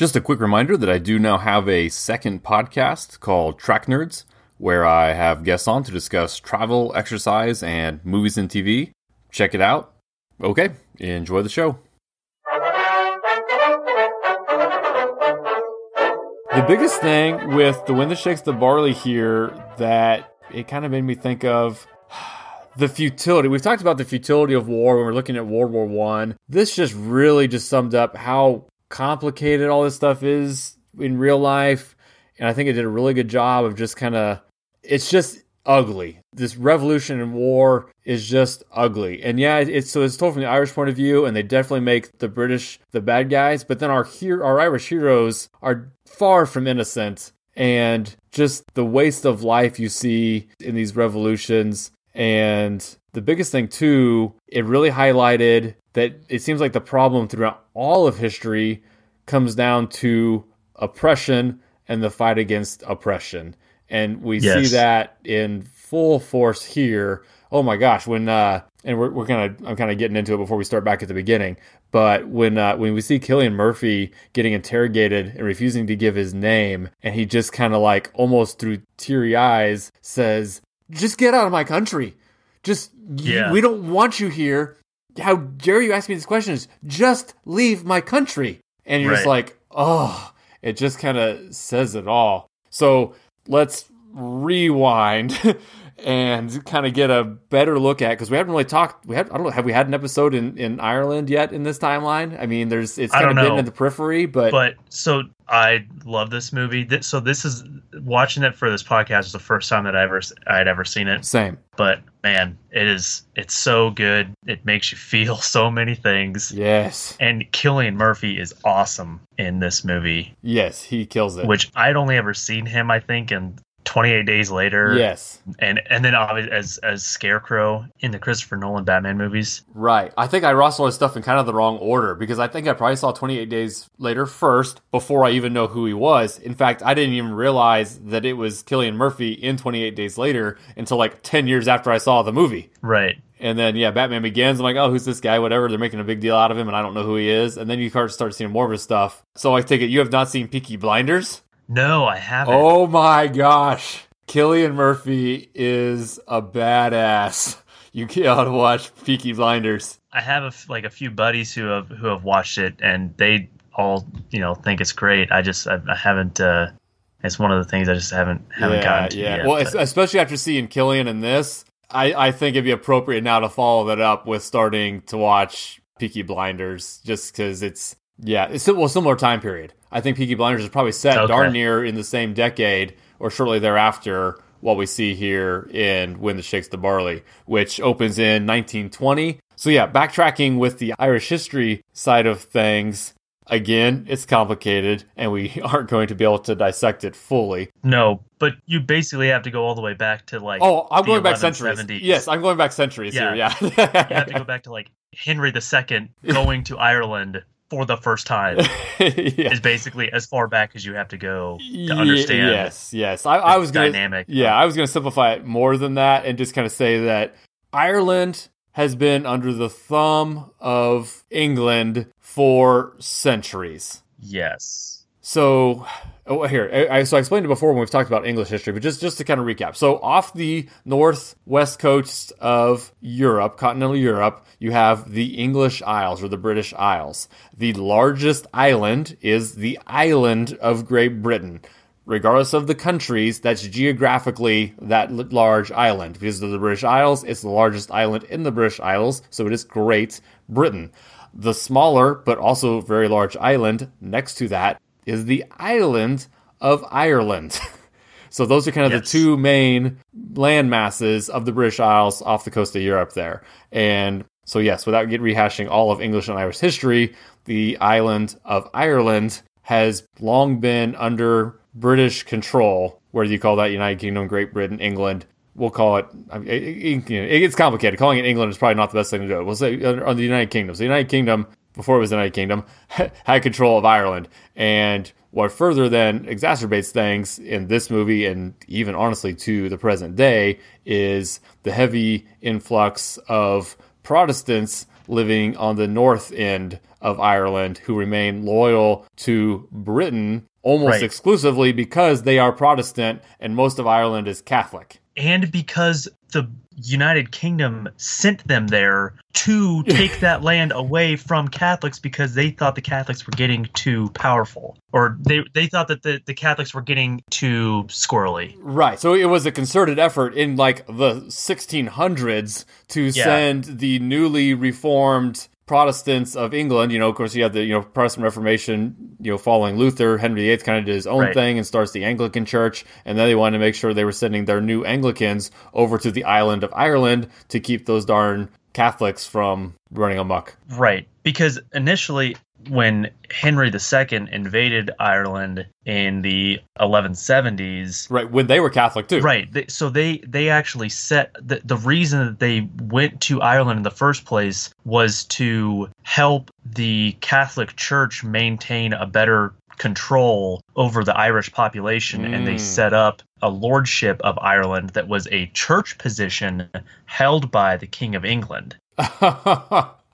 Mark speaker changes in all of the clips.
Speaker 1: Just a quick reminder that I do now have a second podcast called Track Nerds, where I have guests on to discuss travel, exercise, and movies and TV. Check it out. Okay, enjoy the show. The biggest thing with the wind that shakes the barley here that it kind of made me think of the futility. We've talked about the futility of war when we're looking at World War One. This just really just summed up how complicated all this stuff is in real life. And I think it did a really good job of just kind of, it's just ugly. This revolution and war is just ugly. And yeah, it's so it's told from the Irish point of view, and they definitely make the British the bad guys. But then our here our Irish heroes are far from innocent, and just the waste of life you see in these revolutions. And the biggest thing too, it really highlighted that it seems like the problem throughout all of history comes down to oppression and the fight against oppression. And we yes. see that in full force here. Oh my gosh, when uh and we're, we're kind of I'm kind of getting into it before we start back at the beginning. But when uh, when we see Cillian Murphy getting interrogated and refusing to give his name, and he just kind of like almost through teary eyes says, "Just get out of my country. Just yeah. we don't want you here how dare you ask me these questions? Just leave my country. And you're right. just like, oh, it just kind of says it all. So let's rewind and kind of get a better look at because we haven't really talked. We have I don't know. Have we had an episode in, in Ireland yet in this timeline? I mean, there's it's kind of been in the periphery, but
Speaker 2: but so I love this movie. So this is watching it for this podcast is the first time that I ever I'd ever seen it.
Speaker 1: Same,
Speaker 2: but man, it is it's so good. It makes you feel so many things.
Speaker 1: Yes,
Speaker 2: and Cillian Murphy is awesome in this movie.
Speaker 1: Yes, he kills it.
Speaker 2: Which I'd only ever seen him, I think, in 28 Days Later.
Speaker 1: Yes.
Speaker 2: And and then obviously as as Scarecrow in the Christopher Nolan Batman movies.
Speaker 1: Right. I think I rustled his stuff in kind of the wrong order because I think I probably saw 28 Days Later first before I even know who he was. In fact, I didn't even realize that it was Cillian Murphy in 28 Days Later until like 10 years after I saw the movie.
Speaker 2: Right.
Speaker 1: And then yeah, Batman Begins. I'm like, oh, who's this guy? Whatever. They're making a big deal out of him, and I don't know who he is. And then you start seeing more of his stuff. So I take it you have not seen Peaky Blinders.
Speaker 2: No, I haven't.
Speaker 1: Oh my gosh. Cillian Murphy is a badass. You gotta watch Peaky Blinders.
Speaker 2: I have a, like a few buddies who have who have watched it, and they all you know think it's great. I just I, I haven't. Uh, it's one of the things I just haven't haven't yeah, gotten to. Yeah, yet,
Speaker 1: well, but. especially after seeing Killian in this, I I think it'd be appropriate now to follow that up with starting to watch Peaky Blinders, just because it's yeah, it's well similar time period. I think Peaky Blinders is probably set okay. darn near in the same decade or shortly thereafter. What we see here in Wind That Shakes the Barley, which opens in 1920. So yeah, backtracking with the Irish history side of things. Again, it's complicated, and we aren't going to be able to dissect it fully.
Speaker 2: No, but you basically have to go all the way back to like.
Speaker 1: Oh, I'm going back centuries. Yes, I'm going back centuries yeah. here. Yeah, you
Speaker 2: have to go back to like Henry II going to Ireland for the first time yeah. is basically as far back as you have to go to understand.
Speaker 1: Yes, yes. I, I was gonna, dynamic. Yeah, I was going to simplify it more than that and just kind of say that Ireland has been under the thumb of England for centuries.
Speaker 2: Yes.
Speaker 1: So Oh, here. I, so I explained it before when we've talked about English history, but just just to kind of recap. So off the northwest coast of Europe, continental Europe, you have the English Isles or the British Isles. The largest island is the island of Great Britain. Regardless of the countries, that's geographically that large island. Because of the British Isles, it's the largest island in the British Isles, so it is Great Britain. The smaller but also very large island next to that is the island of Ireland. so those are kind of yes. the two main land masses of the British Isles off the coast of Europe there. And so yes, without get rehashing all of English and Irish history, the island of Ireland has long been under British control, whether you call that United Kingdom, Great Britain, England. We'll call it, it, it, it gets complicated. Calling it England is probably not the best thing to do. We'll say on the United Kingdom. So the United Kingdom before it was the United Kingdom, had control of Ireland. And what further then exacerbates things in this movie and even honestly to the present day is the heavy influx of Protestants living on the north end of Ireland who remain loyal to Britain almost
Speaker 2: Right.
Speaker 1: exclusively because they are Protestant and most of Ireland is Catholic.
Speaker 2: and because the United Kingdom sent them there to take that land away from Catholics because they thought the Catholics were getting too powerful, or they they thought that the, the Catholics were getting too squirrely.
Speaker 1: Right. So it was a concerted effort in like the 1600s to
Speaker 2: Yeah.
Speaker 1: send the newly reformed Protestants of England. You know, of course, you have the you know Protestant Reformation. You know, following Luther, Henry VIII kind of did his own
Speaker 2: Right.
Speaker 1: thing and starts the Anglican Church. And then they wanted to make sure they were sending their new Anglicans over to the island of Ireland to keep those darn Catholics from running amok.
Speaker 2: Right, because initially when Henry II invaded Ireland in the 1170s,
Speaker 1: Right. When they were Catholic too.
Speaker 2: Right. They, so they they actually set the the reason that they went to Ireland in the first place was to help the Catholic Church maintain a better control over the Irish population and they
Speaker 1: Mm.
Speaker 2: set up a lordship of Ireland that was a church position held by the King of England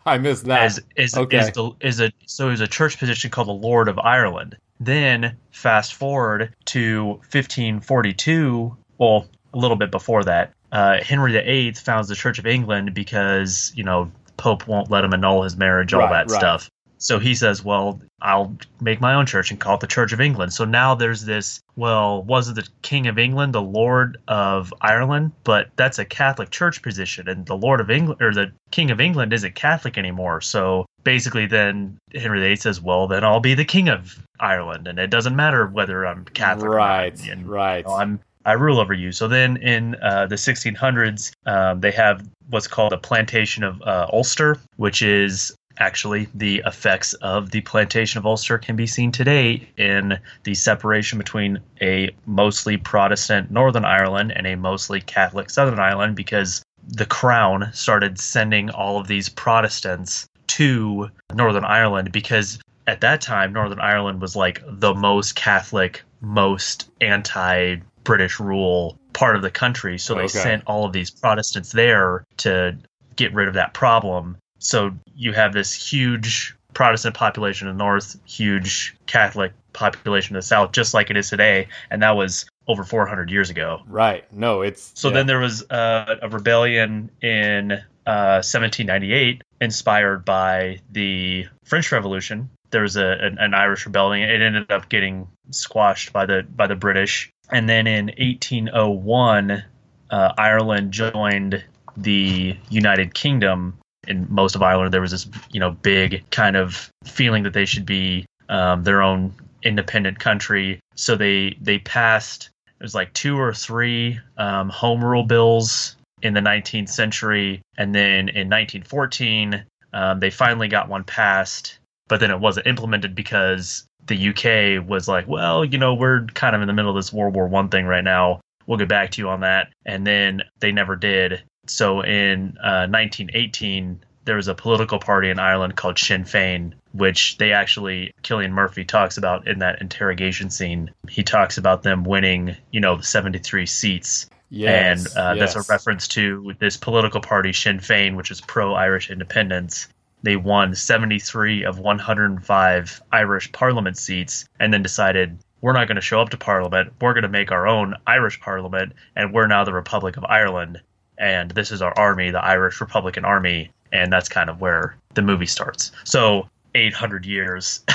Speaker 1: I missed that.
Speaker 2: as is
Speaker 1: okay.
Speaker 2: is the is a so it was a church position called the Lord of Ireland. Then fast forward to 1542, well, a little bit before that, uh, Henry VIII founds the Church of England because you know Pope won't let him annul his marriage, all
Speaker 1: Right,
Speaker 2: that
Speaker 1: right.
Speaker 2: stuff. So he says, "Well, I'll make my own church and call it the Church of England." So now there's this. Well, was it the King of England, the Lord of Ireland? But that's a Catholic Church position, and the Lord of England or the King of England isn't Catholic anymore. So basically, then Henry VIII says, "Well, then I'll be the King of Ireland, and it doesn't matter whether I'm Catholic
Speaker 1: right.
Speaker 2: or not." And,
Speaker 1: right.
Speaker 2: you know, I'm I rule over you. So then in uh, the 1600s, um, they have what's called the plantation of uh, Ulster, which is actually the effects of the plantation of Ulster can be seen today in the separation between a mostly Protestant Northern Ireland and a mostly Catholic Southern Ireland because the crown started sending all of these Protestants to Northern Ireland because at that time Northern Ireland was like the most Catholic, most anti British rule part of the country. So they
Speaker 1: Okay.
Speaker 2: sent all of these Protestants there to get rid of that problem. So you have this huge Protestant population in the north, huge Catholic population in the south, just like it is today. And that was over 400 years ago.
Speaker 1: Right. No, it's
Speaker 2: So
Speaker 1: yeah.
Speaker 2: then there was uh, a rebellion in uh, 1798, inspired by the French Revolution. There was a, an, an Irish rebellion. It ended up getting squashed by the by the British. And then in 1801, uh, Ireland joined the United Kingdom. In most of Ireland, there was this you know big kind of feeling that they should be um, their own independent country. So they they passed it was like two or three um, home rule bills in the 19th century, and then in 1914 um, they finally got one passed, but then it wasn't implemented because the UK was like, well, you know, we're kind of in the middle of this World War One thing right now. We'll get back to you on that, and then they never did. So in uh, 1918, there was a political party in Ireland called Sinn Féin, which they actually Cillian Murphy talks about in that interrogation scene. He talks about them winning, you know, 73 seats,
Speaker 1: yes,
Speaker 2: and uh, that's a reference to this political party Sinn Féin, which is pro-Irish independence. They won 73 of 105 Irish parliament seats, and then decided we're not going to show up to parliament. We're going to make our own Irish parliament, and we're now the Republic of Ireland. And this is our army, the Irish Republican Army, and that's kind of where the movie starts. So 800 years.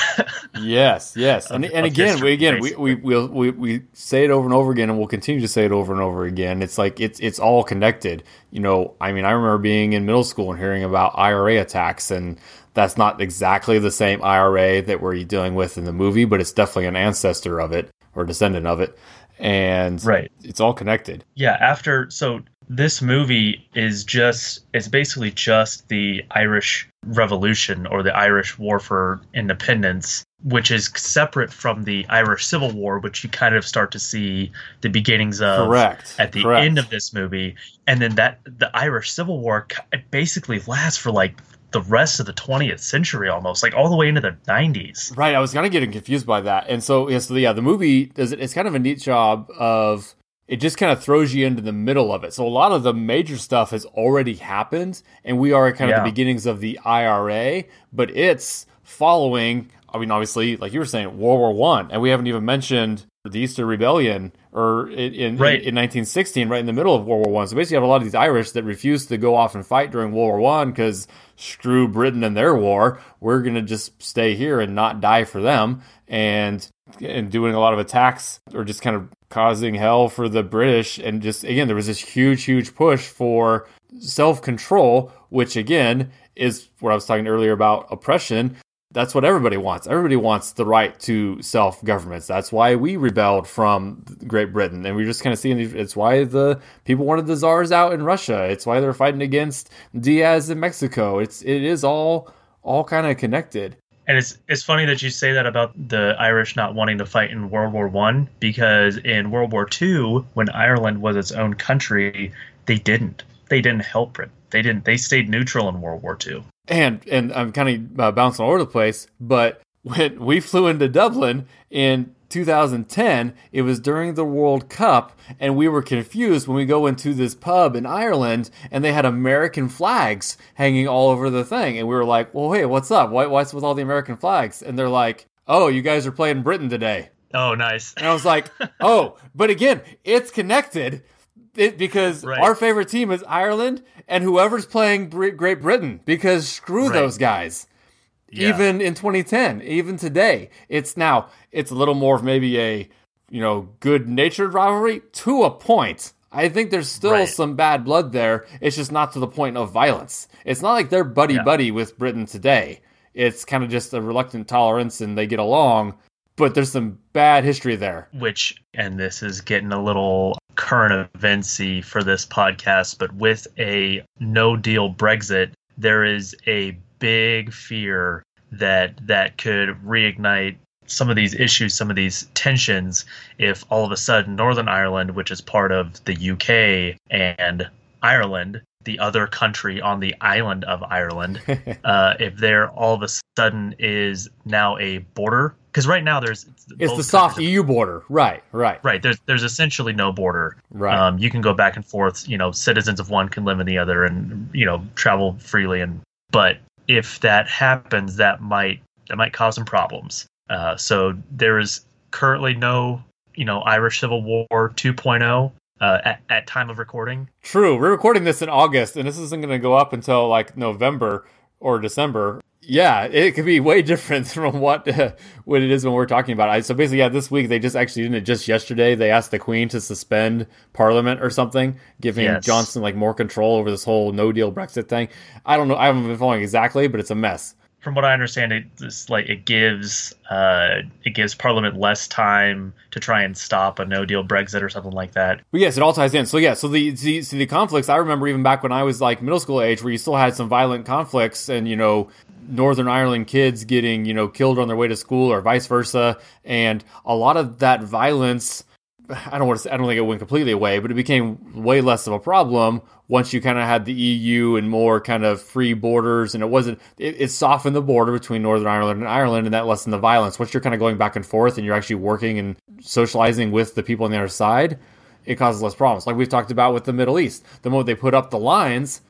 Speaker 1: Yes, yes, and,
Speaker 2: of-
Speaker 1: and
Speaker 2: of
Speaker 1: again, we again we we, we we say it over and over again, and we'll continue to say it over and over again. It's like it's it's all connected. You know, I mean, I remember being in middle school and hearing about IRA attacks, and that's not exactly the same IRA that we're dealing with in the movie, but it's definitely an ancestor of it or descendant of it, and
Speaker 2: Right.
Speaker 1: it's all connected.
Speaker 2: Yeah, after so this movie is just it's basically just the Irish Revolution or the Irish War for Independence, which is separate from the Irish Civil War, which you kind of start to see the beginnings of
Speaker 1: Correct.
Speaker 2: at the
Speaker 1: Correct.
Speaker 2: end of this movie, and then that the Irish Civil War basically lasts for like the rest of the 20th century almost like all the way into the 90s
Speaker 1: Right, I was kind of getting confused by that, and so yeah, so yeah, the movie does it. It's kind of a neat job of it just kind of throws you into the middle of it. So a lot of the major stuff has already happened, and we are at kind of
Speaker 2: Yeah.
Speaker 1: the beginnings of the IRA, but it's following. I mean, obviously, like you were saying, World War One, and we haven't even mentioned the Easter Rebellion, or in in,
Speaker 2: Right.
Speaker 1: in, in 1916, right in the middle of World War One. So basically, you have a lot of these Irish that refused to go off and fight during World War One because screw Britain and their war. We're gonna just stay here and not die for them, and and doing a lot of attacks or just kind of causing hell for the British. And just again, there was this huge, huge push for self control, which again is what I was talking earlier about oppression. That's what everybody wants. Everybody wants the right to self governments. That's why we rebelled from Great Britain, and we're just kind of seeing. It's why the people wanted the czars out in Russia. It's why they're fighting against Diaz in Mexico. It's it is all all kind of connected.
Speaker 2: And it's it's funny that you say that about the Irish not wanting to fight in World War One because in World War Two, when Ireland was its own country, they didn't. They didn't help Britain. They didn't. They stayed neutral in World War Two.
Speaker 1: and and I'm kind of uh, bouncing all over the place, but when we flew into Dublin in 2010, it was during the World Cup, and we were confused when we go into this pub in Ireland, and they had American flags hanging all over the thing, and we were like, "Well, hey, what's up? Why, what's with all the American flags?" And they're like, "Oh, you guys are playing Britain today."
Speaker 2: Oh, nice.
Speaker 1: And I was like, oh, but again, it's connected it, because
Speaker 2: Right.
Speaker 1: our favorite team is Ireland and whoever's playing Br- Great Britain because screw
Speaker 2: Right.
Speaker 1: those guys.
Speaker 2: Yeah.
Speaker 1: Even in 2010, even today, it's now it's a little more of maybe a you know good natured rivalry to a point. I think there's still
Speaker 2: Right.
Speaker 1: some bad blood there. It's just not to the point of violence. It's not like they're buddy
Speaker 2: Yeah.
Speaker 1: buddy with Britain today. It's kind of just a reluctant tolerance and they get along, but there's some bad history there.
Speaker 2: which and this is getting a little current eventsy for this podcast but with a no deal brexit there is a big fear that that could reignite some of these issues some of these tensions if all of a sudden northern ireland which is part of the uk and ireland the other country on the island of ireland uh, if there all of a sudden is now a border because right now there's
Speaker 1: It's the soft EU border. Right, right,
Speaker 2: Right. There's there's essentially no border.
Speaker 1: right.
Speaker 2: Um, you can go back and forth. You know, citizens of one can live in the other, and you know, travel freely. And but if that happens, that might that might cause some problems. Uh, so there is currently no you know Irish Civil War 2.0 uh, at at time of recording.
Speaker 1: True. We're recording this in August, and this isn't going to go up until like November or December. Yeah, it could be way different from what uh, what it is when we're talking about it. So basically, yeah, this week they just actually didn't it just yesterday. They asked the Queen to suspend Parliament or something, giving
Speaker 2: Yes.
Speaker 1: Johnson like more control over this whole No Deal Brexit thing. I don't know. I haven't been following exactly, but it's a mess.
Speaker 2: From what I understand, it it's like it gives uh, it gives Parliament less time to try and stop a no deal Brexit or something like that.
Speaker 1: But yes, it all ties in. So yeah, so the, the so the conflicts I remember even back when I was like middle school age, where you still had some violent conflicts, and you know, Northern Ireland kids getting you know killed on their way to school or vice versa, and a lot of that violence. I don't want to. Say, I don't think it went completely away, but it became way less of a problem once you kind of had the EU and more kind of free borders, and it wasn't. It, it softened the border between Northern Ireland and Ireland, and that lessened the violence. Once you're kind of going back and forth, and you're actually working and socializing with the people on the other side, it causes less problems. Like we've talked about with the Middle East, the moment they put up the lines,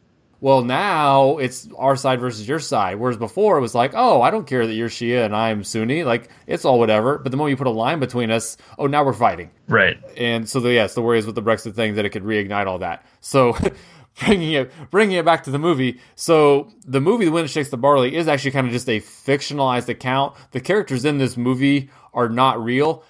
Speaker 1: well, now it's our side versus your side. Whereas before it was like, oh, I don't care that you're Shia and I'm Sunni, like it's all whatever. But the moment you put a line between us, oh, now we're fighting.
Speaker 2: Right.
Speaker 1: And so, the, yes, the worry is with the Brexit thing that it could reignite all that. So, bringing it bringing it back to the movie. So, the movie The Wind Shakes the Barley is actually kind of just a fictionalized account. The characters in this movie are not real,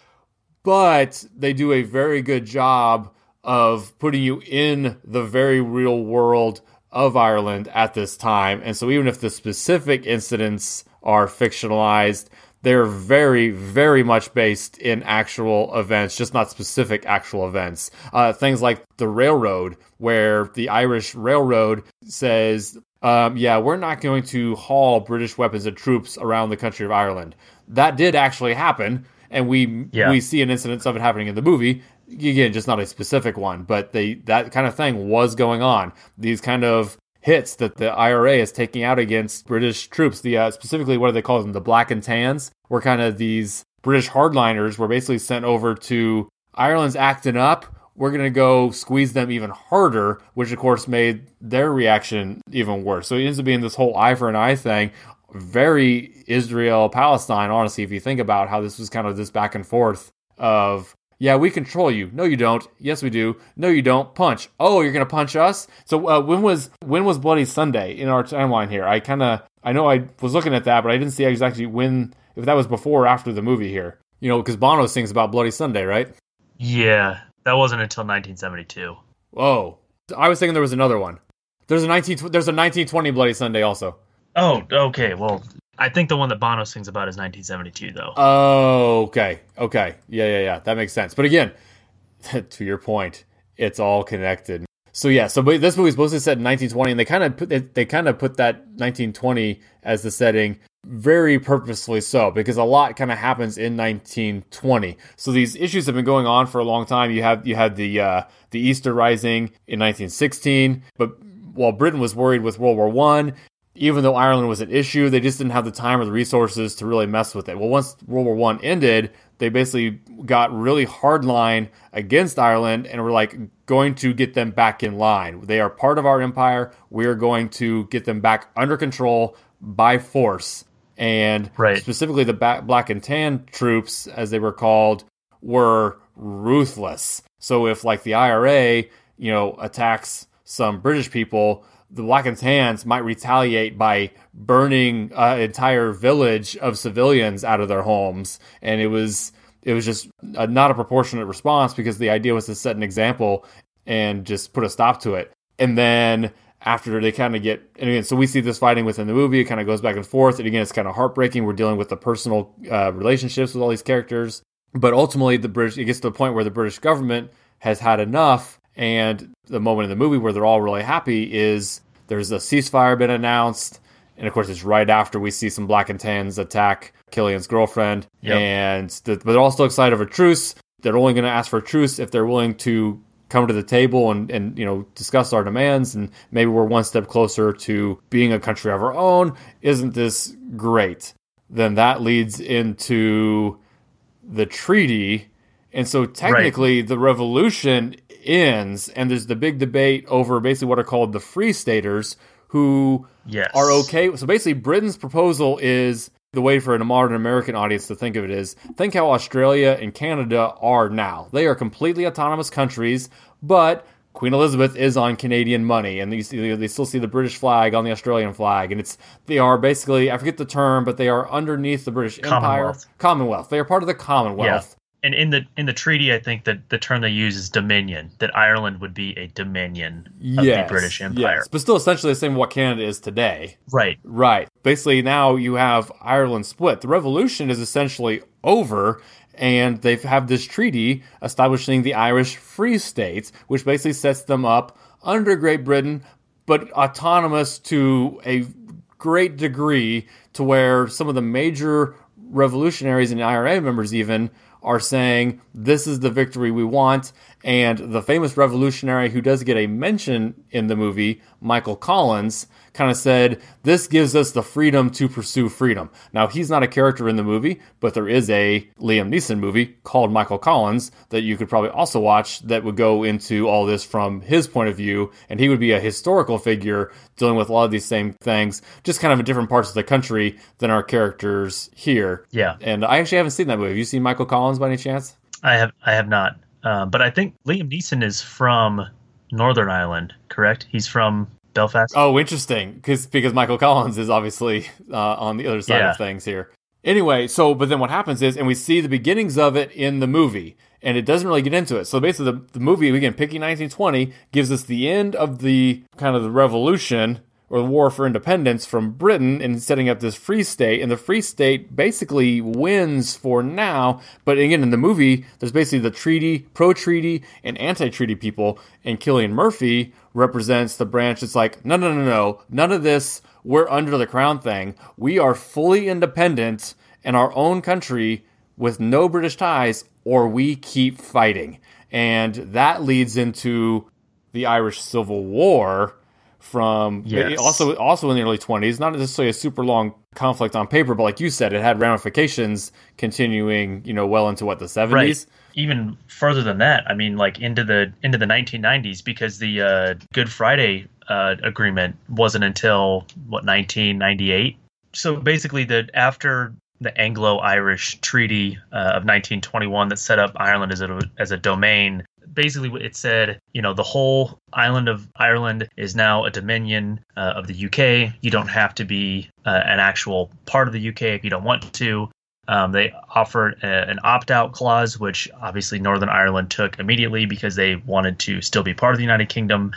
Speaker 1: but they do a very good job of putting you in the very real world of Ireland at this time. And so, even if the specific incidents are fictionalized, they're very, very much based in actual events, just not specific actual events. Uh, things like the railroad, where the Irish Railroad says, um, yeah, we're not going to haul British weapons and troops around the country of Ireland. That did actually happen, and we
Speaker 2: Yeah.
Speaker 1: we see an incident of it happening in the movie. Again, just not a specific one, but they that kind of thing was going on. These kind of hits that the IRA is taking out against British troops. The uh, specifically, what do they call them? The black and tans were kind of these British hardliners were basically sent over to Ireland's acting up. We're gonna go squeeze them even harder, which of course made their reaction even worse. So it ends up being this whole eye for an eye thing. very Israel Palestine, honestly, if you think about how this was kind of this back and forth of, yeah, we control you. No, you don't. Yes, we do. No, you don't. Punch. Oh, you're gonna punch us. So uh, when was when was Bloody Sunday in our timeline here? I kind of I know I was looking at that, but I didn't see exactly when if that was before or after the movie here. You know, because Bono sings about Bloody Sunday, right?
Speaker 2: Yeah, that wasn't until 1972.
Speaker 1: Whoa, I was thinking there was another one. There's a 19 there's a 1920 Bloody Sunday also.
Speaker 2: Oh, okay. Well, I think the one that Bono sings about is 1972, though.
Speaker 1: Oh, okay, okay, yeah, yeah, yeah. That makes sense. But again, to your point, it's all connected. So yeah, so this movie's mostly set in 1920, and they kind of put they, they kind of put that 1920 as the setting very purposefully so because a lot kind of happens in 1920 so these issues have been going on for a long time you have you had the uh, the easter rising in 1916 but while britain was worried with world war one even though ireland was an issue they just didn't have the time or the resources to really mess with it well once world war one ended they basically got really hard line against ireland and were like going to get them back in line they are part of our empire we're going to get them back under control by force and
Speaker 2: right.
Speaker 1: specifically the black and tan troops, as they were called, were ruthless. So if like the IRA, you know, attacks some British people, the black and tans might retaliate by burning an entire village of civilians out of their homes, and it was it was just a, not a proportionate response because the idea was to set an example and just put a stop to it. And then after they kind of get and again so we see this fighting within the movie. It kind of goes back and forth. And again it's kind of heartbreaking. We're dealing with the personal uh, relationships with all these characters. But ultimately the british it gets to the point where the british government has had enough and the moment in the movie where they're all really happy is there's a ceasefire been announced. And of course it's right after we see some black and tans attack Cillian's girlfriend. Yep. and the, but they're all still excited for a truce. They're only going to ask for a truce if they're willing to come to the table and, and you know discuss our demands. And maybe we're one step closer to being a country of our own. Isn't this great? Then that leads into the treaty. And so technically right. the revolution ends and there's the big debate over basically what are called the free staters who
Speaker 2: yes.
Speaker 1: are okay so basically britain's proposal is the way for a modern American audience to think of it is think how Australia and Canada are now. They are completely autonomous countries, but Queen Elizabeth is on Canadian money, and they, they still see the British flag on the Australian flag, and it's they are basically I forget the term, but they are underneath the British Empire, Commonwealth. They are part of the Commonwealth
Speaker 2: and in the in the treaty, I think that the term they use is dominion. That Ireland would be a dominion of yes, the British Empire, yes.
Speaker 1: but still essentially the same what Canada is today.
Speaker 2: Right,
Speaker 1: right. Basically, now you have Ireland split. The revolution is essentially over, and they have this treaty establishing the Irish Free States, which basically sets them up under Great Britain, but autonomous to a great degree, to where some of the major revolutionaries and IRA members even are saying this is the victory we want. And the famous revolutionary who does get a mention in the movie, Michael Collins, kind of said, This gives us the freedom to pursue freedom. Now, he's not a character in the movie, but there is a Liam Neeson movie called Michael Collins that you could probably also watch that would go into all this from his point of view. And he would be a historical figure dealing with a lot of these same things, just kind of in different parts of the country than our characters here.
Speaker 2: Yeah.
Speaker 1: And I actually haven't seen that movie. Have you seen Michael Collins by any chance?
Speaker 2: I have. I have not. Uh, but I think Liam Neeson is from Northern Ireland, correct? He's from Belfast.
Speaker 1: Oh, interesting. Because because Michael Collins is obviously uh, on the other side yeah. of things here. Anyway, so but then what happens is, and we see the beginnings of it in the movie, and it doesn't really get into it. So basically, the, the movie again, picking 1920, gives us the end of the kind of the revolution or the war for independence from Britain and setting up this free state. And the free state basically wins for now. But again, in the movie, there's basically the treaty, pro treaty, and anti treaty people. And Cillian Murphy represents the branch that's like, no, no, no, no, none of this, we're under the crown thing. We are fully independent in our own country with no British ties, or we keep fighting. And that leads into the Irish Civil War from yes. also also in the early 20s not necessarily a super long conflict on paper but like you said it had ramifications continuing you know well into what the 70s right.
Speaker 2: even further than that i mean like into the into the 1990s because the uh, good friday uh, agreement wasn't until what 1998 so basically, the after the Anglo-Irish Treaty uh, of 1921 that set up Ireland as a as a domain. Basically, it said, you know, the whole island of Ireland is now a dominion uh, of the UK. You don't have to be uh, an actual part of the UK if you don't want to. Um, they offered a, an opt-out clause, which obviously Northern Ireland took immediately because they wanted to still be part of the United Kingdom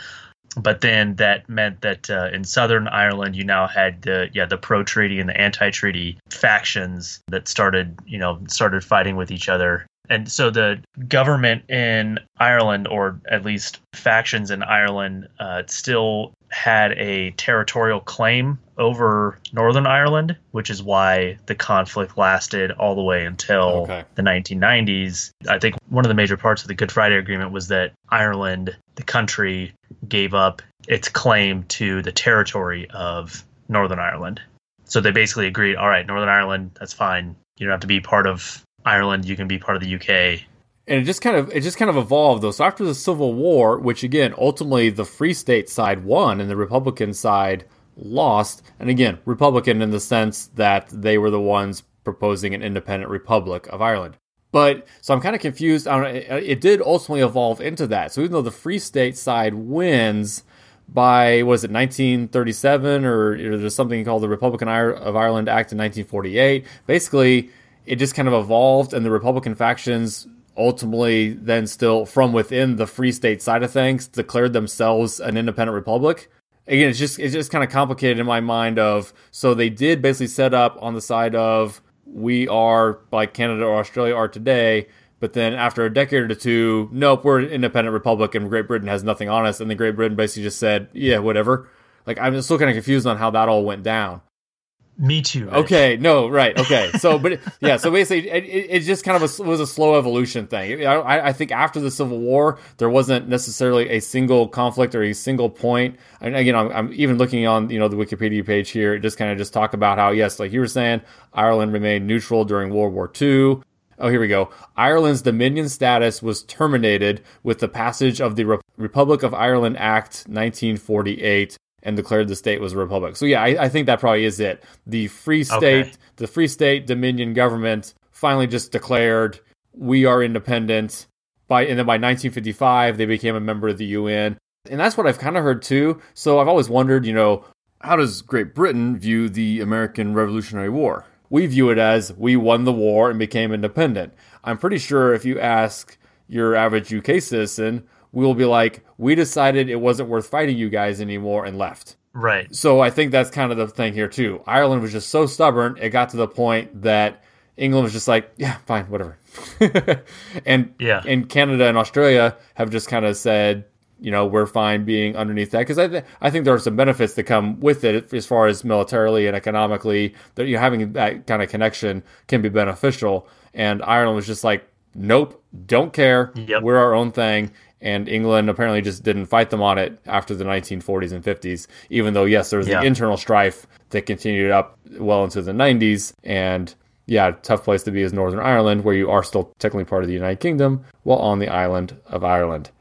Speaker 2: but then that meant that uh, in Southern Ireland, you now had the yeah the pro treaty and the anti treaty factions that started you know started fighting with each other. And so the government in Ireland, or at least factions in Ireland, uh, still had a territorial claim over Northern Ireland, which is why the conflict lasted all the way until okay. the 1990s. I think one of the major parts of the Good Friday Agreement was that Ireland, the country, gave up its claim to the territory of Northern Ireland. So they basically agreed, all right, Northern Ireland, that's fine. You don't have to be part of Ireland, you can be part of the UK.
Speaker 1: And it just kind of it just kind of evolved though. So after the Civil War, which again ultimately the Free State side won and the Republican side lost, and again Republican in the sense that they were the ones proposing an independent republic of Ireland. But so I'm kind of confused. It, uh, it did ultimately evolve into that. So even though the Free State side wins by was it 1937 or there's something called the Republican of Ireland Act in 1948, basically it just kind of evolved, and the Republican factions ultimately then still from within the Free State side of things declared themselves an independent republic again, it's just it's just kind of complicated in my mind. Of so they did basically set up on the side of we are like Canada or Australia are today. But then after a decade or two, nope, we're an independent republic and Great Britain has nothing on us. And then Great Britain basically just said, yeah, whatever. Like I'm still kind of confused on how that all went down.
Speaker 2: Me too. Rich.
Speaker 1: Okay, no, right, okay. So, but yeah, so basically, it, it, it just kind of a, was a slow evolution thing. I, I, think after the Civil War, there wasn't necessarily a single conflict or a single point. And again, I'm, I'm even looking on you know the Wikipedia page here. It just kind of just talk about how yes, like you were saying, Ireland remained neutral during World War II. Oh, here we go. Ireland's dominion status was terminated with the passage of the Re- Republic of Ireland Act 1948 and declared the state was a republic. So yeah, I, I think that probably is it. The free state, okay. the free state dominion government finally just declared we are independent. By and then by 1955 they became a member of the UN, and that's what I've kind of heard too. So I've always wondered, you know, how does Great Britain view the American Revolutionary War? We view it as we won the war and became independent. I'm pretty sure if you ask your average UK citizen, we will be like, we decided it wasn't worth fighting you guys anymore and left.
Speaker 2: Right.
Speaker 1: So I think that's kind of the thing here too. Ireland was just so stubborn, it got to the point that England was just like, yeah, fine, whatever. and
Speaker 2: yeah,
Speaker 1: and Canada and Australia have just kind of said, you know, we're fine being underneath that because I th- I think there are some benefits that come with it as far as militarily and economically that you know, having that kind of connection can be beneficial. And Ireland was just like, nope, don't care. Yep. We're our own thing and England apparently just didn't fight them on it after the 1940s and 50s, even though, yes, there was yeah. the internal strife that continued up well into the 90s. And yeah, tough place to be is Northern Ireland, where you are still technically part of the United Kingdom while on the island of Ireland.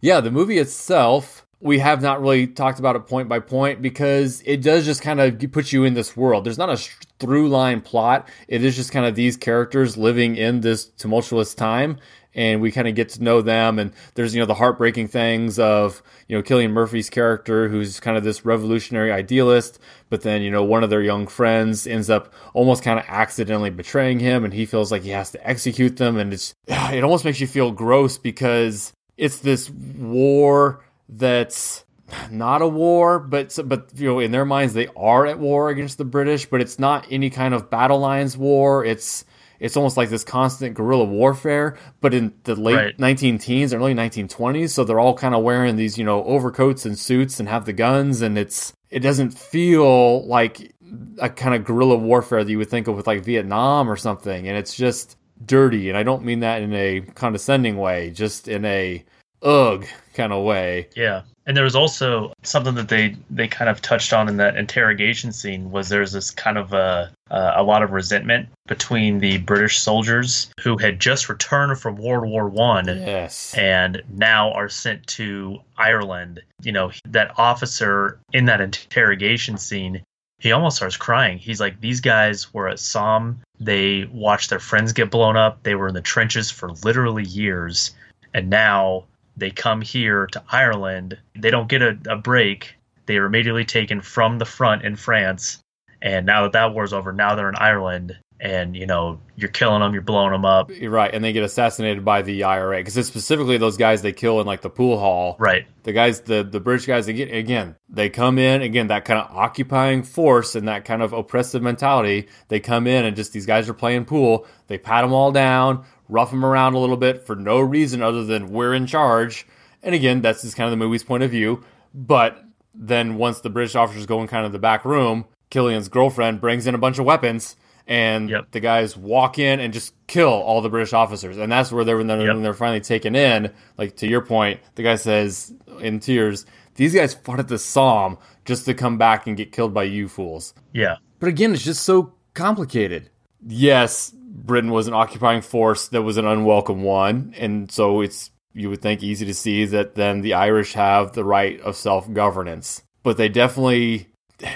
Speaker 1: Yeah, the movie itself, we have not really talked about it point by point because it does just kind of put you in this world. There's not a through line plot. It is just kind of these characters living in this tumultuous time and we kind of get to know them. And there's, you know, the heartbreaking things of, you know, Cillian Murphy's character, who's kind of this revolutionary idealist, but then, you know, one of their young friends ends up almost kind of accidentally betraying him, and he feels like he has to execute them. And it's, it almost makes you feel gross because it's this war that's not a war, but but you know in their minds they are at war against the British, but it's not any kind of battle lines war. It's it's almost like this constant guerrilla warfare, but in the late right. 19 teens and early 1920s. So they're all kind of wearing these, you know, overcoats and suits and have the guns. And it's, it doesn't feel like a kind of guerrilla warfare that you would think of with like Vietnam or something. And it's just dirty. And I don't mean that in a condescending way, just in a ugh kind of way.
Speaker 2: Yeah. And there was also something that they they kind of touched on in that interrogation scene was there's this kind of a uh, a lot of resentment between the British soldiers who had just returned from World War One,
Speaker 1: yes,
Speaker 2: and now are sent to Ireland. You know that officer in that interrogation scene he almost starts crying. He's like, these guys were at Somme. They watched their friends get blown up. They were in the trenches for literally years. And now they come here to Ireland. They don't get a, a break. They are immediately taken from the front in France. And now that that war's over, now they're in Ireland and you know you're killing them, you're blowing them up.
Speaker 1: You're right, and they get assassinated by the IRA because it's specifically those guys they kill in like the pool hall.
Speaker 2: Right.
Speaker 1: The guys, the the British guys, again, again, they come in again that kind of occupying force and that kind of oppressive mentality. They come in and just these guys are playing pool. They pat them all down, rough them around a little bit for no reason other than we're in charge. And again, that's just kind of the movie's point of view. But then once the British officers go in kind of the back room, Cillian's girlfriend brings in a bunch of weapons and
Speaker 2: Yep.
Speaker 1: the guys walk in and just kill all the British officers, and that's where they're when they're,
Speaker 2: Yep.
Speaker 1: when they're finally taken in. Like to your point, the guy says in tears, "These guys fought at the Somme just to come back and get killed by you fools."
Speaker 2: Yeah.
Speaker 1: But again, it's just so complicated. Yes, Britain was an occupying force that was an unwelcome one, and so it's you would think easy to see that then the Irish have the right of self governance, but they definitely.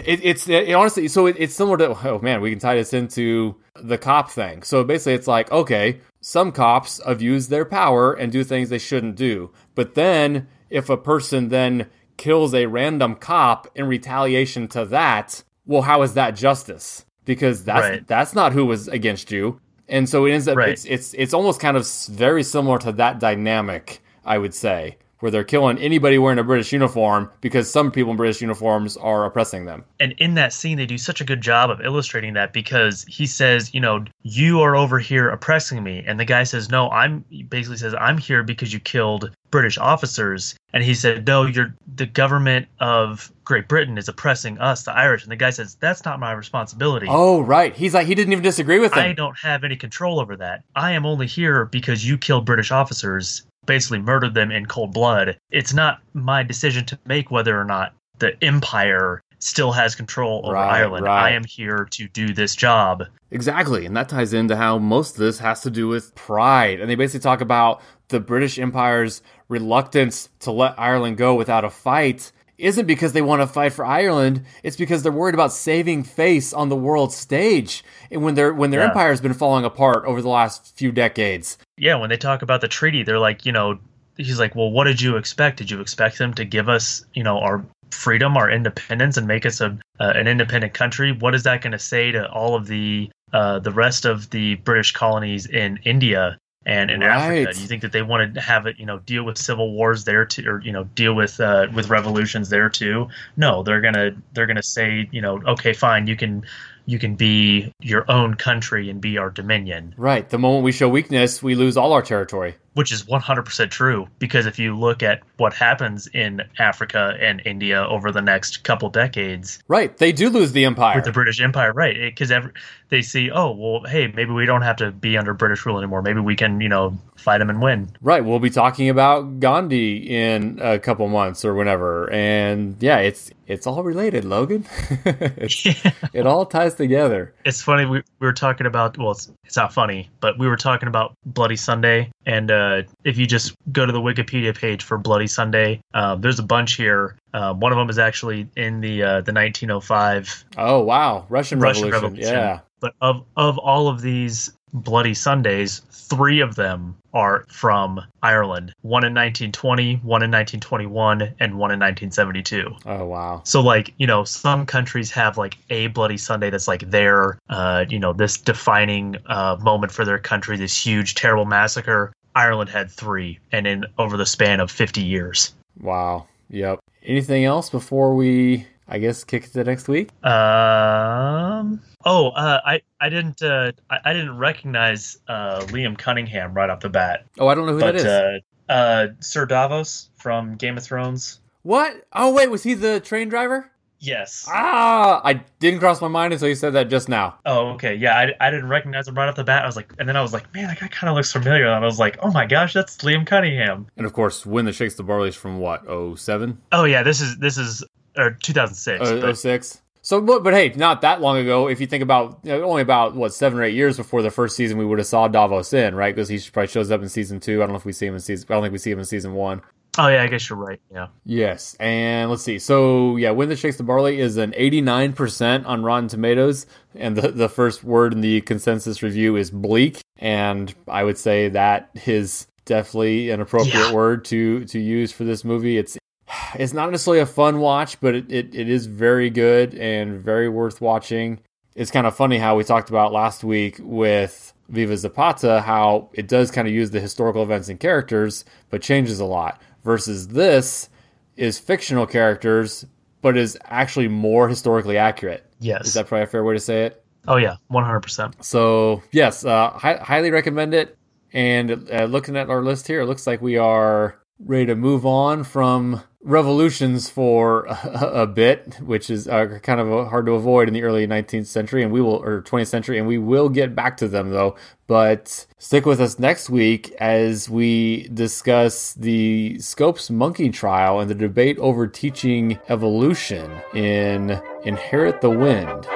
Speaker 1: It, it's it, honestly so it, it's similar to oh man we can tie this into the cop thing. So basically it's like okay some cops abuse their power and do things they shouldn't do. But then if a person then kills a random cop in retaliation to that well how is that justice? Because that's
Speaker 2: Right.
Speaker 1: that's not who was against you and so it ends up
Speaker 2: Right.
Speaker 1: it's it's it's almost kind of very similar to that dynamic i would say where they're killing anybody wearing a british uniform because some people in british uniforms are oppressing them.
Speaker 2: And in that scene they do such a good job of illustrating that because he says you know you are over here oppressing me. And the guy says no i'm basically says i'm here because you killed british officers. And he said no you're the government of great britain is oppressing us the irish. And the guy says that's not my responsibility.
Speaker 1: Oh right. He's like he didn't even disagree with him.
Speaker 2: I don't have any control over that. I am only here because you killed British officers, basically murdered them in cold blood. It's not my decision to make whether or not the Empire still has control over
Speaker 1: Right,
Speaker 2: Ireland.
Speaker 1: right.
Speaker 2: I am here to do this job.
Speaker 1: Exactly, and that ties into how most of this has to do with pride. And they basically talk about the British Empire's reluctance to let Ireland go without a fight isn't because they want to fight for Ireland, it's because they're worried about saving face on the world stage. And when their when their
Speaker 2: Yeah.
Speaker 1: empire's been falling apart over the last few decades.
Speaker 2: Yeah, when they talk about the treaty, they're like, you know, he's like, well, what did you expect? Did you expect them to give us, you know, our freedom, our independence, and make us a uh, an independent country? What is that going to say to all of the uh, the rest of the British colonies in India and in Africa? Do you think that they want to have it, you know, deal with civil wars there too, or you know, deal with uh, with revolutions there too? No, they're gonna they're gonna say, you know, okay, fine, you can you can be your own country and be our dominion
Speaker 1: Right. The moment we show weakness, we lose all our territory.
Speaker 2: Which is 100% true because if you look at what happens in Africa and India over the next couple decades
Speaker 1: Right. They do lose the empire.
Speaker 2: with the British Empire, right? Because they see, oh, well, hey, maybe we don't have to be under British rule anymore. Maybe we can, you know, fight them and win.
Speaker 1: Right. We'll be talking about Gandhi in a couple months or whenever. And yeah, it's it's all related, Logan. it's, it all ties together.
Speaker 2: It's funny we, we were talking about well it's, it's not funny but we were talking about Bloody Sunday and uh, if you just go to the Wikipedia page for Bloody Sunday uh, there's a bunch here uh, one of them is actually in the uh, the 1905
Speaker 1: Oh wow, Russian,
Speaker 2: Russian
Speaker 1: Revolution.
Speaker 2: Revolution.
Speaker 1: Yeah.
Speaker 2: But of of all of these Bloody Sundays, three of them are from Ireland. One in 1920, one in 1921, and one in 1972.
Speaker 1: Oh wow.
Speaker 2: So like you know, some countries have like a Bloody Sunday that's like their uh, you know this defining uh, moment for their country, this huge terrible massacre. Ireland had three, and in over the span of 50 years.
Speaker 1: Wow. Yep. Anything else before we I guess kick it to next week?
Speaker 2: Um. Oh, uh, I I didn't uh, I, I didn't recognize uh, Liam Cunningham right off the bat,
Speaker 1: Oh, I don't know who
Speaker 2: but
Speaker 1: that is.
Speaker 2: uh, uh, Sir Davos from Game of Thrones.
Speaker 1: what? Oh wait, was he the train driver?
Speaker 2: Yes.
Speaker 1: Ah, I didn't cross my mind until you said that just now.
Speaker 2: Oh, okay. Yeah, I, I didn't recognize him right off the bat. I was like, and then I was like, man, that guy kind of looks familiar. And I was like, oh my gosh, that's Liam Cunningham.
Speaker 1: And of course, Wind That Shakes the Barley's from what? Oh seven?
Speaker 2: Oh yeah, this is this is or 2006.
Speaker 1: Oh
Speaker 2: but-
Speaker 1: six. So, but, but hey, not that long ago. If you think about you know, only about what seven or eight years before the first season, we would have saw Davos in right because he probably shows up in season two. I don't know if we see him in season. I don't think we see him in season one.
Speaker 2: Oh yeah, I guess you're right. Yeah.
Speaker 1: Yes, and let's see. So yeah, Wind That Shakes the Barley is an 89% on Rotten Tomatoes, and the the first word in the consensus review is bleak, and I would say that is definitely an appropriate
Speaker 2: Yeah.
Speaker 1: word to to use for this movie. It's it's not necessarily a fun watch, but it, it, it is very good and very worth watching. It's kind of funny how we talked about last week with Viva Zapata, how it does kind of use the historical events and characters, but changes a lot. Versus this is fictional characters, but is actually more historically accurate.
Speaker 2: Yes.
Speaker 1: Is that probably a fair way to say it?
Speaker 2: oh yeah, 100. percent
Speaker 1: So yes, uh, hi- highly recommend it. And uh, looking at our list here, it looks like we are ready to move on from revolutions for a, a bit, which is uh, kind of hard to avoid in the early 19th century, and we will or 20th century, and we will get back to them though. But stick with us next week as we discuss the Scopes monkey trial and the debate over teaching evolution in Inherit the Wind.